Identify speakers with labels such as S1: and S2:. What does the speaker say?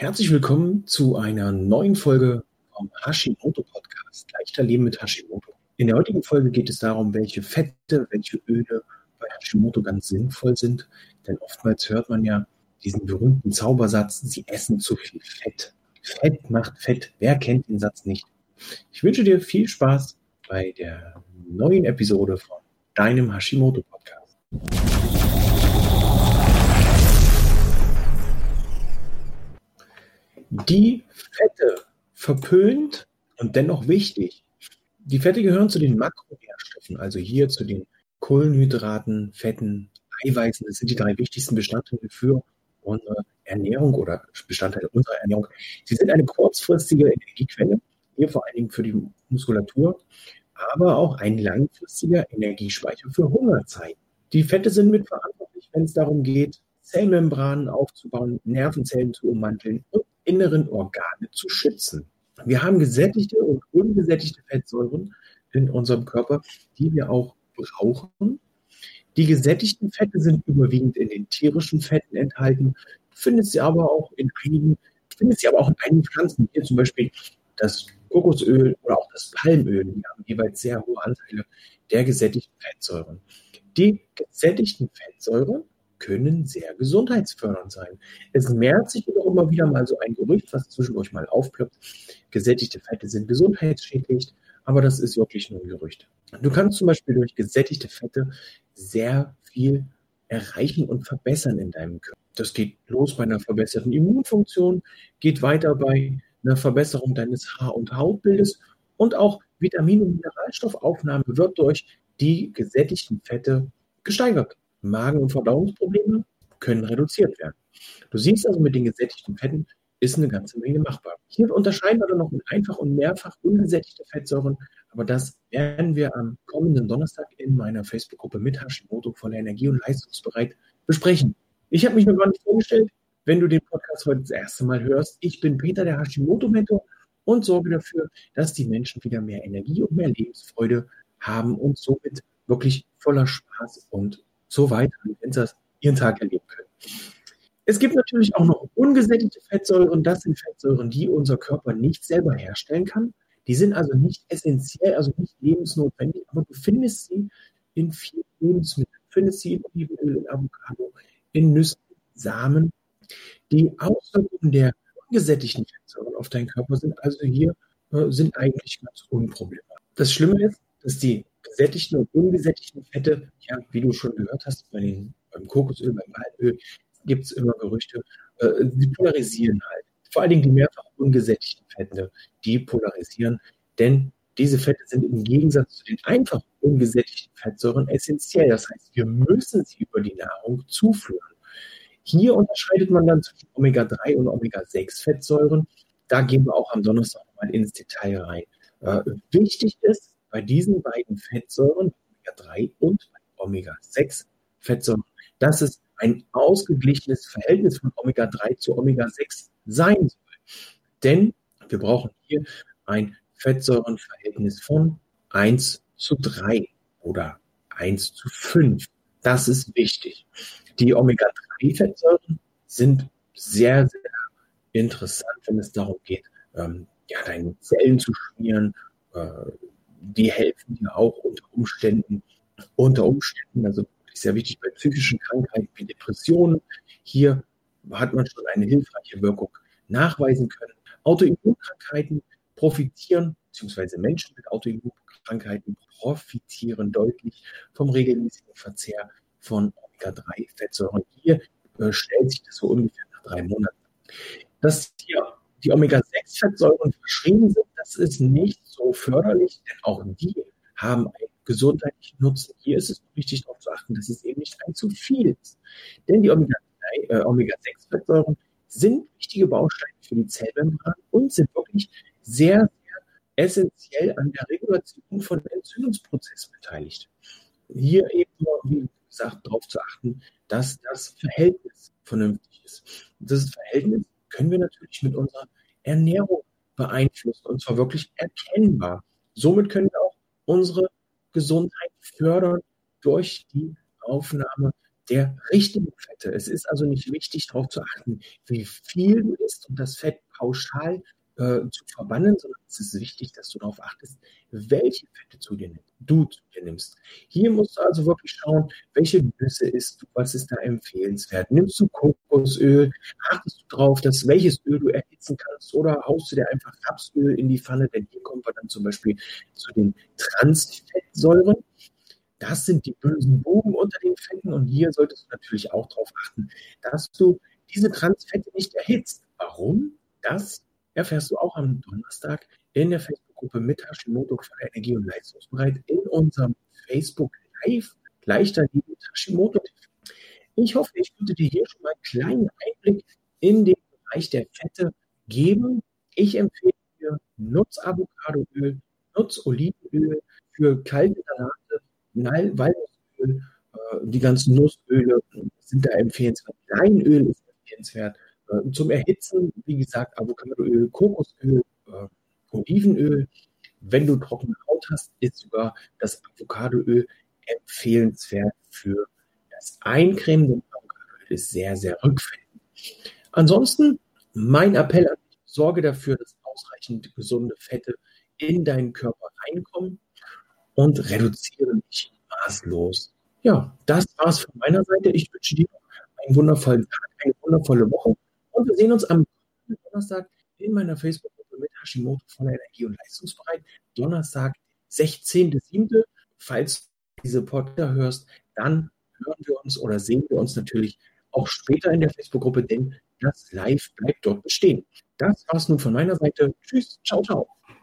S1: Herzlich willkommen zu einer neuen Folge vom Hashimoto Podcast. Leichter Leben mit Hashimoto. In der heutigen Folge geht es darum, welche Fette, welche Öle bei Hashimoto ganz sinnvoll sind. Denn oftmals hört man ja diesen berühmten Zaubersatz, sie essen zu viel Fett. Fett macht Fett. Wer kennt den Satz nicht? Ich wünsche dir viel Spaß bei der neuen Episode von deinem Hashimoto Podcast. Die Fette verpönt und dennoch wichtig. Die Fette gehören zu den Makronährstoffen, also hier zu den Kohlenhydraten, Fetten, Eiweißen. Das sind die drei wichtigsten Bestandteile für unsere Ernährung oder Bestandteile unserer Ernährung. Sie sind eine kurzfristige Energiequelle, hier vor allen Dingen für die Muskulatur, aber auch ein langfristiger Energiespeicher für Hungerzeiten. Die Fette sind mitverantwortlich, wenn es darum geht, Zellmembranen aufzubauen, Nervenzellen zu ummanteln und inneren Organe zu schützen. Wir haben gesättigte und ungesättigte Fettsäuren in unserem Körper, die wir auch brauchen. Die gesättigten Fette sind überwiegend in den tierischen Fetten enthalten, findet sie aber auch in einigen, findet sie aber auch in einigen Pflanzen, hier zum Beispiel das Kokosöl oder auch das Palmöl, die haben jeweils sehr hohe Anteile der gesättigten Fettsäuren. Die gesättigten Fettsäuren können sehr gesundheitsfördernd sein. Es mehrt sich jedoch immer wieder mal so ein Gerücht, was zwischendurch mal aufploppt. Gesättigte Fette sind gesundheitsschädlich, aber das ist wirklich nur ein Gerücht. Du kannst zum Beispiel durch gesättigte Fette sehr viel erreichen und verbessern in deinem Körper. Das geht los bei einer verbesserten Immunfunktion, geht weiter bei einer Verbesserung deines Haar- und Hautbildes und auch Vitamin- und Mineralstoffaufnahme wird durch die gesättigten Fette gesteigert. Magen- und Verdauungsprobleme können reduziert werden. Du siehst also, mit den gesättigten Fetten ist eine ganze Menge machbar. Hier unterscheiden wir dann noch in einfach und mehrfach ungesättigte Fettsäuren, aber das werden wir am kommenden Donnerstag in meiner Facebook-Gruppe mit Hashimoto voller Energie und leistungsbereit besprechen. Ich habe mich noch gar nicht vorgestellt, wenn du den Podcast heute das erste Mal hörst. Ich bin Peter, der Hashimoto-Mentor und sorge dafür, dass die Menschen wieder mehr Energie und mehr Lebensfreude haben und somit wirklich voller Spaß und so weiter Influencers ihren Tag erleben können. Es gibt natürlich auch noch ungesättigte Fettsäuren. Das sind Fettsäuren, die unser Körper nicht selber herstellen kann. Die sind also nicht essentiell, also nicht lebensnotwendig, aber du findest sie in vielen Lebensmitteln. Du findest sie in Olivenöl, in Avocado, in Nüssen, Samen. Die Auswirkungen der ungesättigten Fettsäuren auf deinen Körper sind also hier äh, sind eigentlich ganz unproblematisch. Das Schlimme ist, dass die gesättigten und ungesättigten Fette, ja, wie du schon gehört hast, bei den, beim Kokosöl, beim Palmöl, gibt es immer Gerüchte, äh, die polarisieren halt. Vor allen Dingen die mehrfach ungesättigten Fette, die polarisieren, denn diese Fette sind im Gegensatz zu den einfach ungesättigten Fettsäuren essentiell. Das heißt, wir müssen sie über die Nahrung zuführen. Hier unterscheidet man dann zwischen Omega-3 und Omega-6-Fettsäuren. Da gehen wir auch am Donnerstag mal ins Detail rein. Äh, wichtig ist, bei diesen beiden Fettsäuren, Omega-3 und Omega-6 Fettsäuren, dass es ein ausgeglichenes Verhältnis von Omega-3 zu Omega-6 sein soll. Denn wir brauchen hier ein Fettsäurenverhältnis von 1 zu 3 oder 1 zu 5. Das ist wichtig. Die Omega-3-Fettsäuren sind sehr, sehr interessant, wenn es darum geht, ähm, ja, deine Zellen zu schmieren, äh, die helfen dir auch unter Umständen, unter Umständen, also sehr wichtig bei psychischen Krankheiten wie Depressionen. Hier hat man schon eine hilfreiche Wirkung nachweisen können. Autoimmunkrankheiten profitieren, beziehungsweise Menschen mit Autoimmunkrankheiten profitieren deutlich vom regelmäßigen Verzehr von Omega-3-Fettsäuren. Hier äh, stellt sich das so ungefähr nach drei Monaten. Dass hier die Omega-6-Fettsäuren verschrieben sind, das ist nicht so förderlich, denn auch die haben einen gesundheitlichen Nutzen. Hier ist es wichtig darauf zu achten, dass es eben nicht ein zu viel ist. Denn die Omega-6-Fettsäuren äh, sind wichtige Bausteine für die Zellmembran und sind wirklich sehr, sehr essentiell an der Regulation von Entzündungsprozessen beteiligt. Hier eben, wie gesagt, darauf zu achten, dass das Verhältnis vernünftig ist. Das Verhältnis können wir natürlich mit unserer Ernährung beeinflussen und zwar wirklich erkennbar. Somit können wir auch unsere Gesundheit fördern durch die Aufnahme der richtigen Fette. Es ist also nicht wichtig, darauf zu achten, wie viel du isst und das Fett pauschal äh, zu verbannen, sondern es ist wichtig, dass du darauf achtest, welche Fette zu dir nimmst, du zu nimmst. Hier musst du also wirklich schauen, welche Nüsse isst du, was ist da empfehlenswert. Nimmst du Kokosöl, achtest du darauf, dass welches Öl du erhitzen kannst oder haust du dir einfach Rapsöl in die Pfanne, denn hier kommen wir dann zum Beispiel zu den Transfettsäuren. Das sind die bösen Buben unter den Fetten und hier solltest du natürlich auch darauf achten, dass du diese Transfette nicht erhitzt. Warum? Das erfährst du auch am Donnerstag in der Facebook-Gruppe mit Hashimoto von der Energie- und Leistungsbereit in unserem Facebook Live leichter Liebe Hashimoto. Ich hoffe, ich konnte dir hier schon mal einen kleinen Einblick in den Bereich der Fette geben. Ich empfehle dir Nutz Avocadoöl, Nutz Olivenöl für kalte Salate, Walnussöl, äh, die ganzen Nussöle sind da empfehlenswert. Leinöl ist empfehlenswert. Äh, zum Erhitzen, wie gesagt, Avocadoöl, Kokosöl, äh, Olivenöl. Wenn du trockene Haut hast, ist sogar das Avocadoöl empfehlenswert für das Eincremen. Denn Avocadoöl ist sehr, sehr rückfällig. Ansonsten mein Appell an dich, sorge dafür, dass ausreichend gesunde Fette in deinen Körper reinkommen und reduziere dich maßlos. Ja, das war's von meiner Seite. Ich wünsche dir einen wundervollen Tag, eine wundervolle Woche und wir sehen uns am Donnerstag in meiner mit Hashimoto von der Energie- und Leistungsbereit. Donnerstag, 16.07. Falls du diese Podcast hörst, dann hören wir uns oder sehen wir uns natürlich auch später in der Facebook-Gruppe, denn das Live bleibt dort bestehen. Das war's nun von meiner Seite. Tschüss, ciao, ciao.